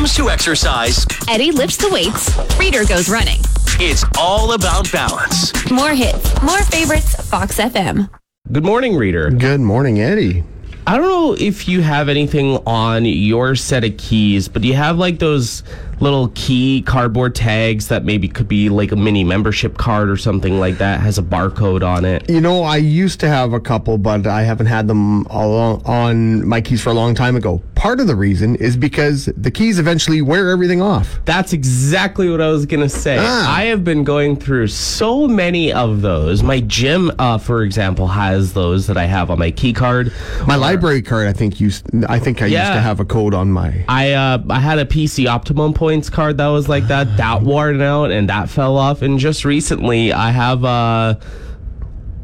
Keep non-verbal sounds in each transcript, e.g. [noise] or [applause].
comes to exercise, Eddie lifts the weights. Reader goes running. it's all about balance. More hits, more favorites, Fox FM. Good morning, reader. Good morning, Eddie. I don't know if you have anything on your set of keys, but do you have like those little key cardboard tags that maybe could be like a mini membership card or something like that has a barcode on it? You know, I used to have a couple, but I haven't had them all on my keys for a long time ago. Part of the reason is because the keys eventually wear everything off. That's exactly what I was gonna say. Ah. I have been going through so many of those. My gym, uh, for example, has those that I have on my key card. My library card, I think used. I think I used to have a code on my. I uh, I had a PC Optimum points card that was like that. That wore out and that fell off. And just recently, I have uh,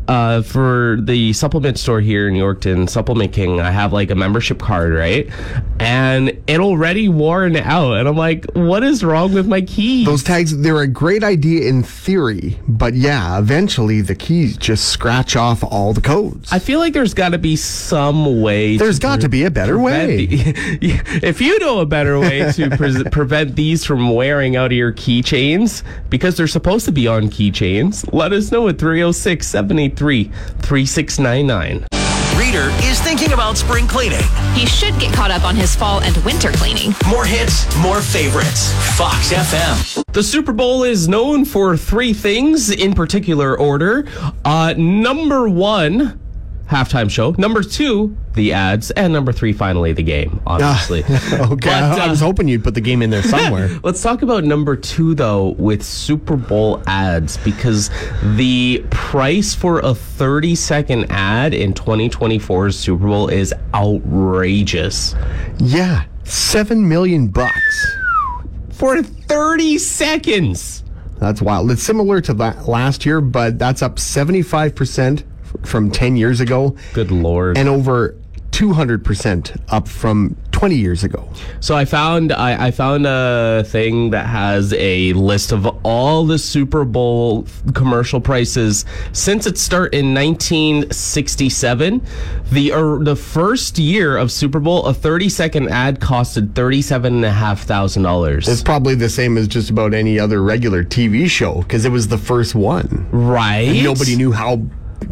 uh, for the supplement store here in Yorkton, Supplement King. I have like a membership card, right? And it already worn out. And I'm like, what is wrong with my keys? Those tags, they're a great idea in theory, but yeah, eventually the keys just scratch off all the codes. I feel like there's got to be some way. There's got to be a better way. the- [laughs] if you know a better way to [laughs] pre- prevent these from wearing out of your keychains, because they're supposed to be on keychains, let us know at 306 783 3699. Reader is thinking about spring cleaning. He should get caught up on his fall and winter cleaning. More hits, more favorites. Fox FM. The Super Bowl is known for three things in particular order. Uh, number one, halftime show. Number two, the ads. And number three, finally, the game, obviously. [laughs] okay, But, I uh, was hoping you'd put the game in there somewhere. [laughs] Let's talk about number two, though, with Super Bowl ads, because the price for a 30 second ad in 2024's Super Bowl is outrageous. yeah, seven million bucks. For 30 seconds! That's wild. It's similar to that last year, but that's up 75% f- from 10 years ago Good lord. and over 200% up from 20 years ago. So I found I, I found a thing that has a list of all the Super Bowl commercial prices since its start in 1967. The er, the first year of Super Bowl, a 30 second ad costed thirty seven and a half thousand dollars. It's probably the same as just about any other regular TV show because it was the first one. Right. Nobody knew how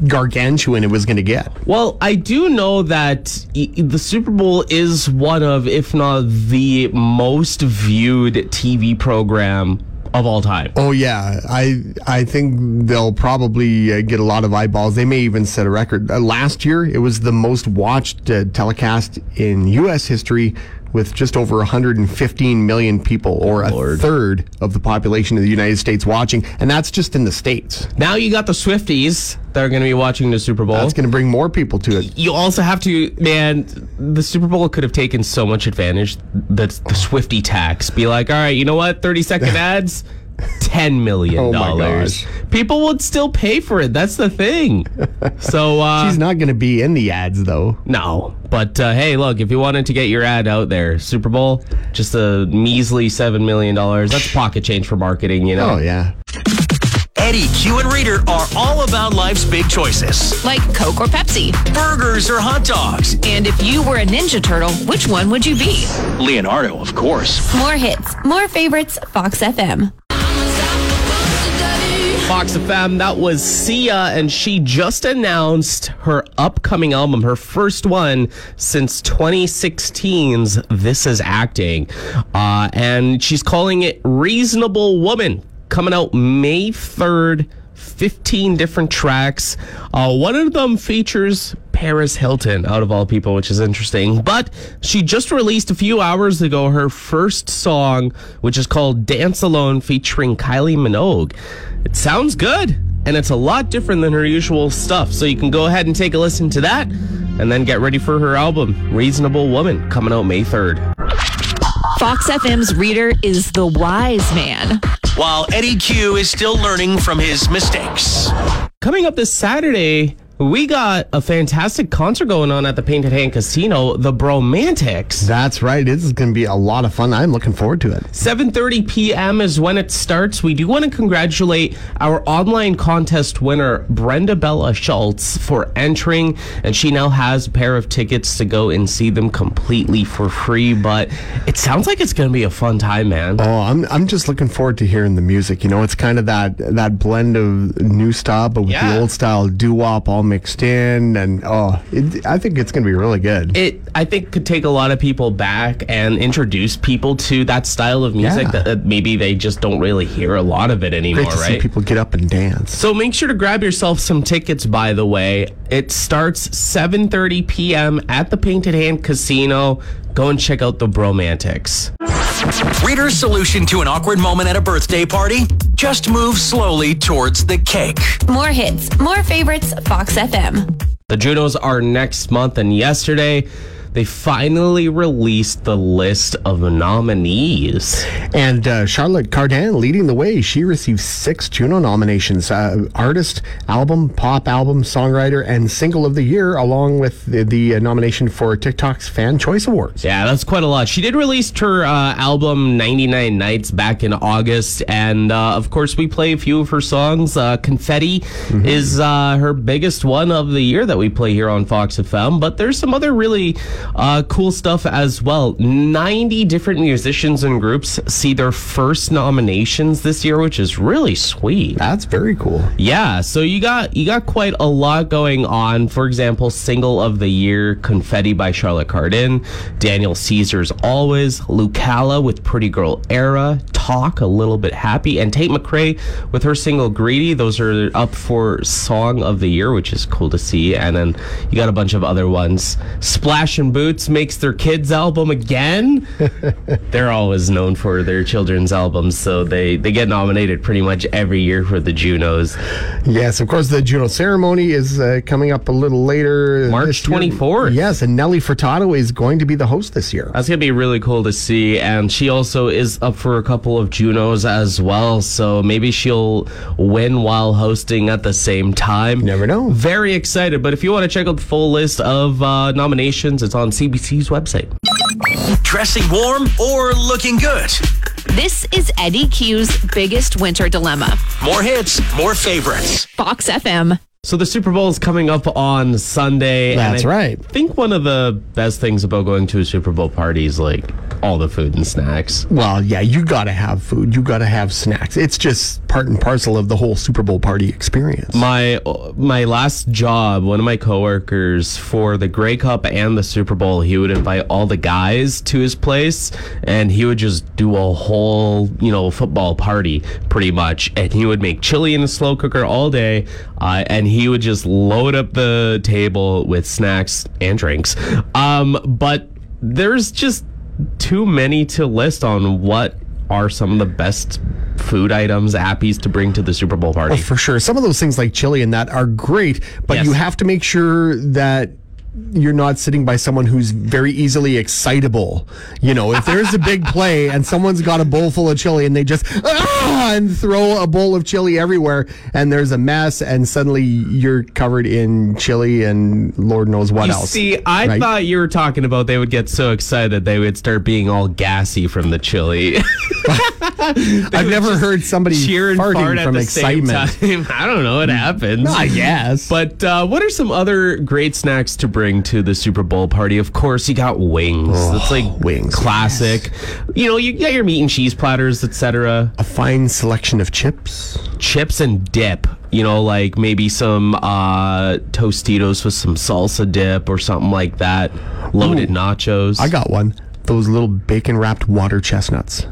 gargantuan it was going to get. Well, I do know that the Super Bowl is one of, if not the most viewed TV program of all time. Oh yeah, I I think they'll probably uh, get a lot of eyeballs. They may even set a record. Uh, last year, it was the most watched uh, telecast in U.S. history, with just over 115 million people, or a third of the population of the United States watching, and that's just in the states. Now you got the Swifties that are going to be watching the Super Bowl. That's going to bring more people to it. you also have to, man, the Super Bowl could have taken so much advantage. That's the Swifty tax. Be like, all right, you know what? 30 second [laughs] ads, $10 million. Oh. People would still pay for it. That's the thing. [laughs] So, uh, She's not going to be in the ads though. no. But uh, hey, look, if you wanted to get your ad out there, Super Bowl, just a measly $7 million. That's pocket change for marketing, you know? Oh yeah. Eddie, Q, and Reader are all about life's big choices. Like Coke or Pepsi. Burgers or hot dogs. And if you were a Ninja Turtle, which one would you be? Leonardo, of course. More hits, more favorites, Fox FM. Fox FM, that was Sia, and she just announced her upcoming album, her first one since 2016's This Is Acting. Uh, and she's calling it Reasonable Woman, coming out May 3rd. 15 different tracks. Uh, one of them features Paris Hilton, out of all people, which is interesting. But she just released a few hours ago her first song, which is called Dance Alone, featuring Kylie Minogue. It sounds good, and it's a lot different than her usual stuff. So you can go ahead and take a listen to that, and then get ready for her album, Reasonable Woman, coming out May 3rd. Fox FM's reader is the wise man. While Eddie Q is still learning from his mistakes. Coming up this Saturday, we got a fantastic concert going on at the Painted Hand Casino, the Bromantics. That's right. This is going to be a lot of fun. I'm looking forward to it. 7:30 p.m. is when it starts. We do want to congratulate our online contest winner Brenda Bella Schultz for entering, and she now has a pair of tickets to go and see them completely for free. But it sounds like it's going to be a fun time, man. Oh, I'm I'm just looking forward to hearing the music. You know, it's kind of that that blend of new style, but with Yeah. the old style doo wop all mixed in, and oh, it, I think it's going to be really good. it I think could take a lot of people back and introduce people to that style of music Yeah. that, that maybe they just don't really hear a lot of it anymore, Great to see right? people get up and dance. So make sure to grab yourself some tickets by the way. It starts 7:30 p.m. at the Painted Hand Casino. Go and check out the Bromantics. Reader's solution to an awkward moment at a birthday party? Just move slowly towards the cake. More hits, more favorites, Fox FM. The Junos are next month and yesterday they finally released the list of nominees. And uh, Charlotte Cardin leading the way. She received six Juno nominations uh, Artist, Album, Pop Album, Songwriter, and Single of the Year, along with the, the uh, nomination for TikTok's Fan Choice Awards. Yeah, that's quite a lot. She did release her uh, album 99 Nights back in August, and uh, of course, we play a few of her songs. Uh, Confetti is uh, her biggest one of the year that we play here on Fox FM, but there's some other really uh, cool stuff as well. 90 different musicians and groups see their first nominations this year, which is really sweet. That's very cool. Yeah, so you got you got quite a lot going on. For example, single of the year, "Confetti" by Charlotte Cardin, Daniel Caesar's "Always," LU KALA with "Pretty Girl Era," "Talk," a little bit happy, and Tate McRae with her single "Greedy." Those are up for song of the year, which is cool to see. And then you got a bunch of other ones. Splash and Boots makes their kids album again. [laughs] They're always known for their children's albums, so they they get nominated pretty much every year for the Junos. Yes, of course, the Juno ceremony is uh, coming up a little later. March this 24th. Yes, and Nelly Furtado is going to be the host this year. That's gonna be really cool to see, and she also is up for a couple of Junos as well. So maybe she'll win while hosting at the same time. Never know. Very excited. But if you want to check out the full list of uh, nominations, it's on CBC's website. Dressing warm or looking good? This is Eddie Q's biggest winter dilemma. More hits, more favorites. Fox FM. So the Super Bowl is coming up on Sunday. That's I right. I think one of the best things about going to a Super Bowl party is like all the food and snacks. Well, yeah, you got to have food. You got to have snacks. It's just part and parcel of the whole Super Bowl party experience. My my last job, one of my coworkers for the Grey Cup and the Super Bowl, he would invite all the guys to his place, and he would just do a whole you know football party pretty much, and he would make chili in the slow cooker all day, uh, and he would just load up the table with snacks and drinks. Um, but there's just too many to list on what are some of the best food items, appies to bring to the Super Bowl party. Oh, for sure. Some of those things like chili and that are great, but Yes. you have to make sure that you're not sitting by someone who's very easily excitable. You know, if there's a big play and someone's got a bowl full of chili and they just ah, and throw a bowl of chili everywhere and there's a mess and suddenly you're covered in chili and Lord knows what You else. see, I right? thought you were talking about they would get so excited they would start being all gassy from the chili. [laughs] [laughs] I've never heard somebody Cheer and fart farting at from the excitement. same time. [laughs] I don't know. It happens. I guess. But uh, what are some other great snacks to bring to the Super Bowl party? Of course, you got wings. That's like Oh, wings, classic. You know, you got your meat and cheese platters, etc. a fine selection of chips. Chips and dip. You know, like maybe some uh, Tostitos with some salsa dip or something like that. Loaded Ooh. nachos. I got one. Those little bacon wrapped water chestnuts.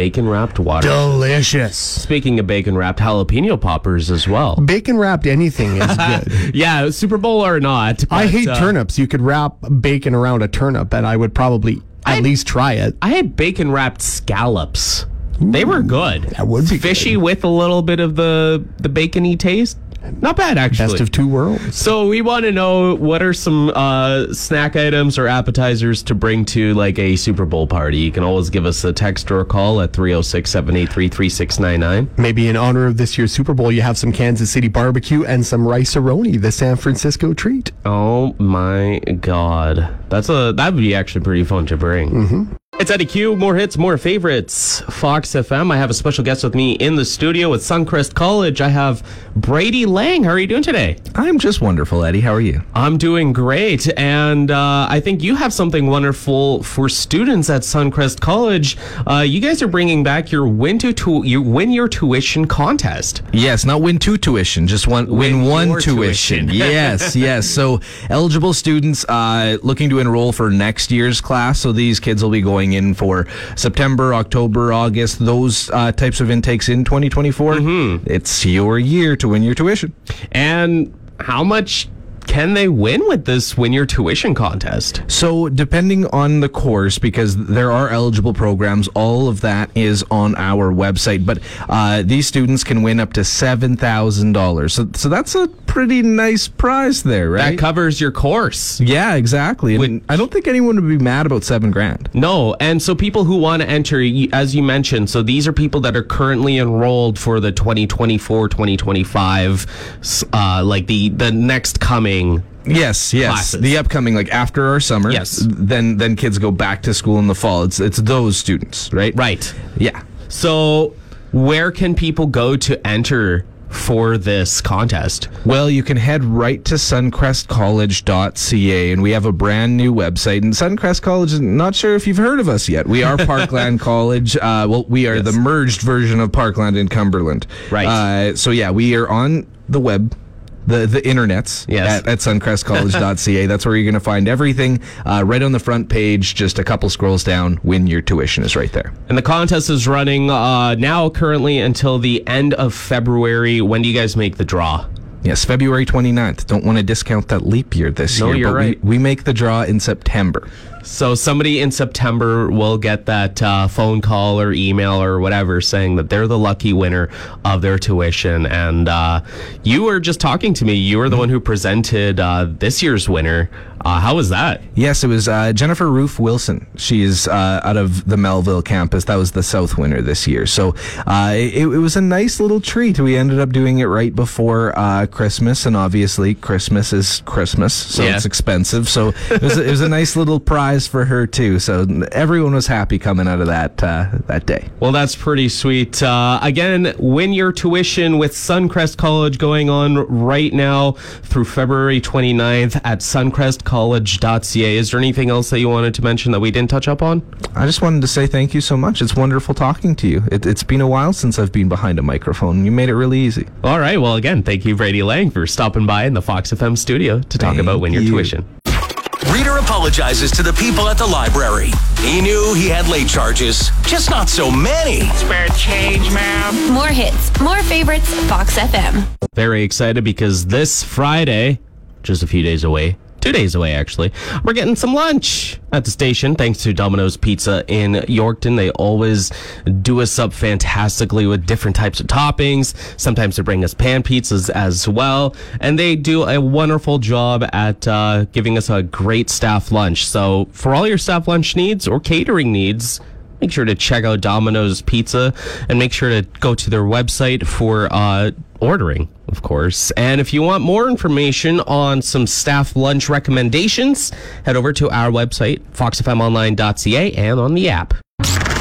Bacon wrapped water. Delicious. Speaking of bacon wrapped jalapeno poppers as well. Bacon wrapped anything is [laughs] good. Yeah, Super Bowl or not. I hate uh, turnips. You could wrap bacon around a turnip, and I would probably at I- least try it. I had bacon wrapped scallops. They were good. That would be fishy with a little bit of the the bacony taste. Not bad, actually. Best of two worlds. So we want to know what are some uh, snack items or appetizers to bring to like a Super Bowl party. You can always give us a text or a call at 306-783-3699. Maybe in honor of this year's Super Bowl, you have some Kansas City barbecue and some Rice-A-Roni, the San Francisco treat. Oh my god. That's a that would be actually pretty fun to bring. It's Eddie Q. More hits, more favorites. Fox FM. I have a special guest with me in the studio with Suncrest College. I have Brady Lang. How are you doing today? I'm just wonderful, Eddie. How are you? I'm doing great, and uh, I think you have something wonderful for students at Suncrest College. Uh, you guys are bringing back your win to tu- your win your tuition contest. Yes, not win two tuition, just one win, Win one tuition. tuition. [laughs] yes, yes. So eligible students uh, looking to enroll for next year's class. So these kids will be going in for September, October, August, those uh, types of intakes in 2024. Mm-hmm. It's your year to win your tuition. And how much can they win with this win your tuition contest? So, depending on the course, because there are eligible programs, all of that is on our website. But uh, these students can win up to seven thousand dollars. So, so that's a pretty nice prize there, right? That covers your course. yeah, exactly. Which- I don't think anyone would be mad about seven grand. No, and so people who want to enter, as you mentioned, so these are people that are currently enrolled for the 2024 2025, s- uh, like the the next coming. Yes, yes. Classes. The upcoming, like after our summer. Yes. Then, then kids go back to school in the fall. It's it's those students, right? Right. Yeah. So, where can people go to enter for this contest? Well, you can head right to suncrestcollege.ca, and we have a brand new website. And Suncrest College, not sure if you've heard of us yet. We are [laughs] Parkland College. Uh, well, we are the merged version of Parkland in Cumberland. Right. Uh, so, yeah, we are on the web. The, the internets Yes. at, at suncrestcollege.ca. That's where you're going to find everything uh, right on the front page. Just a couple scrolls down. Win your tuition is right there. And the contest is running uh, now currently until the end of February. When do you guys make the draw? Yes, February 29th. Don't want to discount that leap year this No, year. you're but right. We, we make the draw in September. So somebody in September will get that uh, phone call or email or whatever saying that they're the lucky winner of their tuition. And uh, you were just talking to me. You were the one who presented uh, this year's winner. Uh, how was that? Yes, it was uh, Jennifer Roof Wilson. She's uh, out of the Melville campus. That was the South winner this year. So uh, it, it was a nice little treat. We ended up doing it right before uh, Christmas, and obviously Christmas is Christmas, so Yeah. it's expensive. So it was, it was a nice little prize for her too. So everyone was happy coming out of that uh, that day. Well, that's pretty sweet. Uh, again, win your tuition with Suncrest College going on right now through February 29th at suncrestcollege.ca. Is there anything else that you wanted to mention that we didn't touch up on? I just wanted to say thank you so much. It's wonderful talking to you. It, it's been a while since I've been behind a microphone. You made it really easy. All right. Well, again, thank you, Brady Lang, for stopping by in the Fox FM studio to talk Thank about win your you. tuition. Reader apologizes to the people at the library. He knew he had late charges, just not so many. Spare change, ma'am. More hits, more favorites, Fox FM. Very excited because this Friday, just a few days away, two days away actually, we're getting some lunch at the station thanks to Domino's Pizza in Yorkton. They always do us up fantastically with different types of toppings. Sometimes they bring us pan pizzas as well. And they do a wonderful job at uh, giving us a great staff lunch. So for all your staff lunch needs or catering needs, make sure to check out Domino's Pizza and make sure to go to their website for uh, ordering, of course. And if you want more information on some staff lunch recommendations, head over to our website, foxfmonline.ca, and on the app.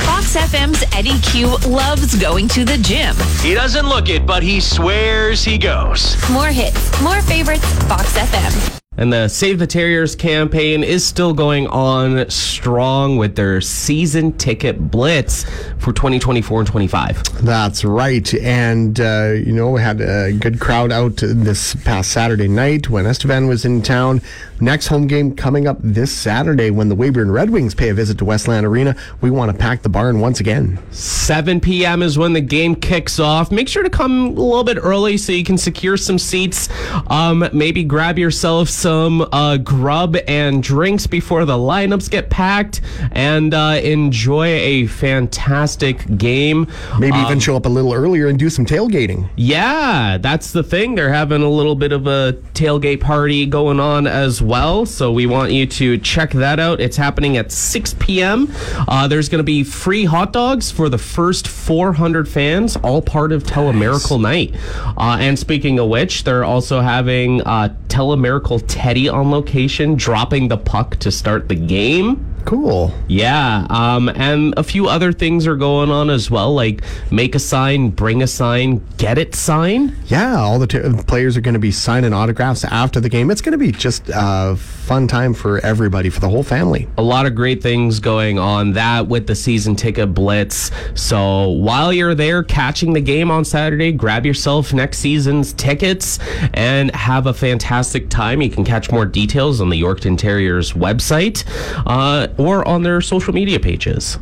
Fox FM's Eddie Q loves going to the gym. He doesn't look it, but he swears he goes. More hits, more favorites, Fox FM. And the Save the Terriers campaign is still going on strong with their season ticket blitz for 2024 and 25. That's right. And, uh, you know, we had a good crowd out this past Saturday night when Estevan was in town. Next home game coming up this Saturday when the Weyburn Red Wings pay a visit to Westland Arena. We want to pack the barn once again. 7 p.m. is when the game kicks off. Make sure to come a little bit early so you can secure some seats. Um, maybe grab yourself some some uh, grub and drinks before the lineups get packed and uh, enjoy a fantastic game. Maybe Um, even show up a little earlier and do some tailgating. Yeah, that's the thing. They're having a little bit of a tailgate party going on as well. So we want you to check that out. It's happening at 6 p.m. Uh, there's going to be free hot dogs for the first 400 fans, all part of Telemiracle Night. Uh, and speaking of which, they're also having uh, Telemiracle Teddy on location, dropping the puck to start the game. Cool. Yeah, um, and a few other things are going on as well, like make a sign, bring a sign, get it sign. Yeah, all the t- players are going to be signing autographs after the game. It's going to be just a fun time for everybody, for the whole family. A lot of great things going on that with the season ticket blitz. So while you're there catching the game on Saturday, grab yourself next season's tickets and have a fantastic time. You can catch more details on the Yorkton Terriers website uh, or on their social media pages.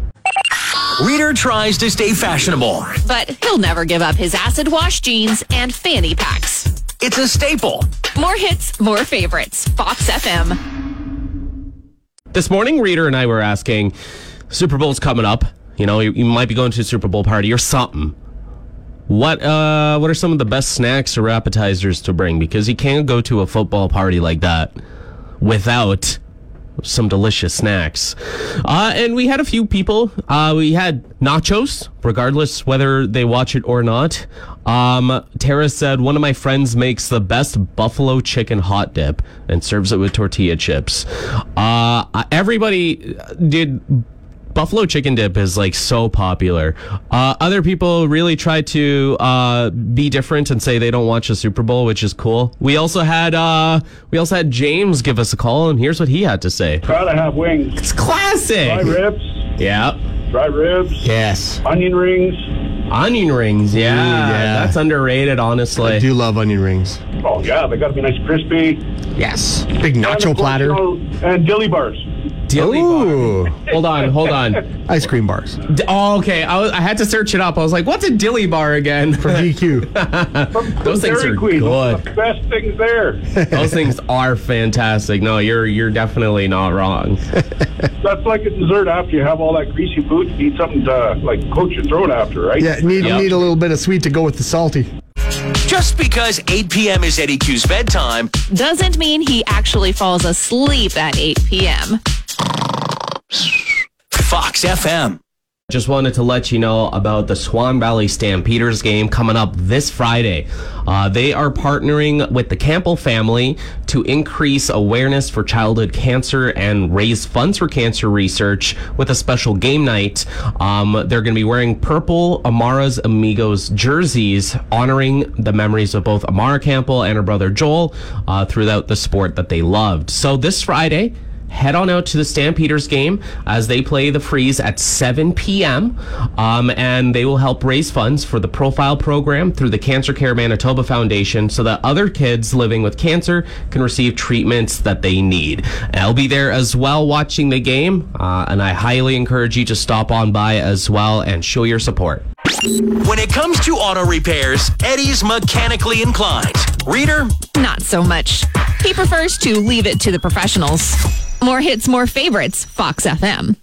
Reader tries to stay fashionable. But he'll never give up his acid wash jeans and fanny packs. It's a staple. More hits, more favorites. Fox FM. This morning, Reader and I were asking, Super Bowl's coming up. You know, you, you might be going to a Super Bowl party or something. What uh, what are some of the best snacks or appetizers to bring? Because you can't go to a football party like that without some delicious snacks. Uh, and we had a few people. Uh, we had nachos, regardless whether they watch it or not. Um, Tara said, one of my friends makes the best buffalo chicken hot dip and serves it with tortilla chips. Uh, everybody did buffalo chicken dip is like so popular. Uh, other people really try to uh, be different and say they don't watch the Super Bowl, which is cool. We also had uh, we also had James give us a call, and here's what he had to say. Gotta have wings. It's classic. Dry ribs, Yeah, dry ribs, Yes. onion rings. onion rings. Yeah, yeah. that's underrated, honestly. I do love onion rings. Oh yeah, they gotta be nice crispy. Yes. Big nacho course, platter. and dilly bars. Dilly bar. Hold on, hold on. Ice cream bars D- Oh, okay. I, was, I had to search it up. I was like, "What's a dilly bar again?" [laughs] from DQ. From, Those things Dairy are Queen. good. The best things there. [laughs] Those things are fantastic. No, you're you're definitely not wrong. [laughs] That's like a dessert after you have all that greasy food. You need something to like coat your throat after, right? Yeah, need Yep. need a little bit of sweet to go with the salty. Just because 8 p.m. is Eddie Q's bedtime, Doesn't mean he actually falls asleep at 8 p.m. Fox FM. Just wanted to let you know about the Swan Valley Stampeders game coming up this Friday. Uh, they are partnering with the Campbell family to increase awareness for childhood cancer and raise funds for cancer research with a special game night. Um, they're going to be wearing purple Amara's Amigos jerseys, honoring the memories of both Amara Campbell and her brother Joel uh, throughout the sport that they loved. So this Friday, head on out to the Stampeders game as they play the Freeze at 7 p.m. Um, and they will help raise funds for the PROFYLE program through the Cancer Care Manitoba Foundation so that other kids living with cancer can receive treatments that they need. And I'll be there as well watching the game, uh, and I highly encourage you to stop on by as well and show your support. When it comes to auto repairs, Eddie's mechanically inclined. Reader, Not so much. He prefers to leave it to the professionals. More hits, more favorites. Fox FM.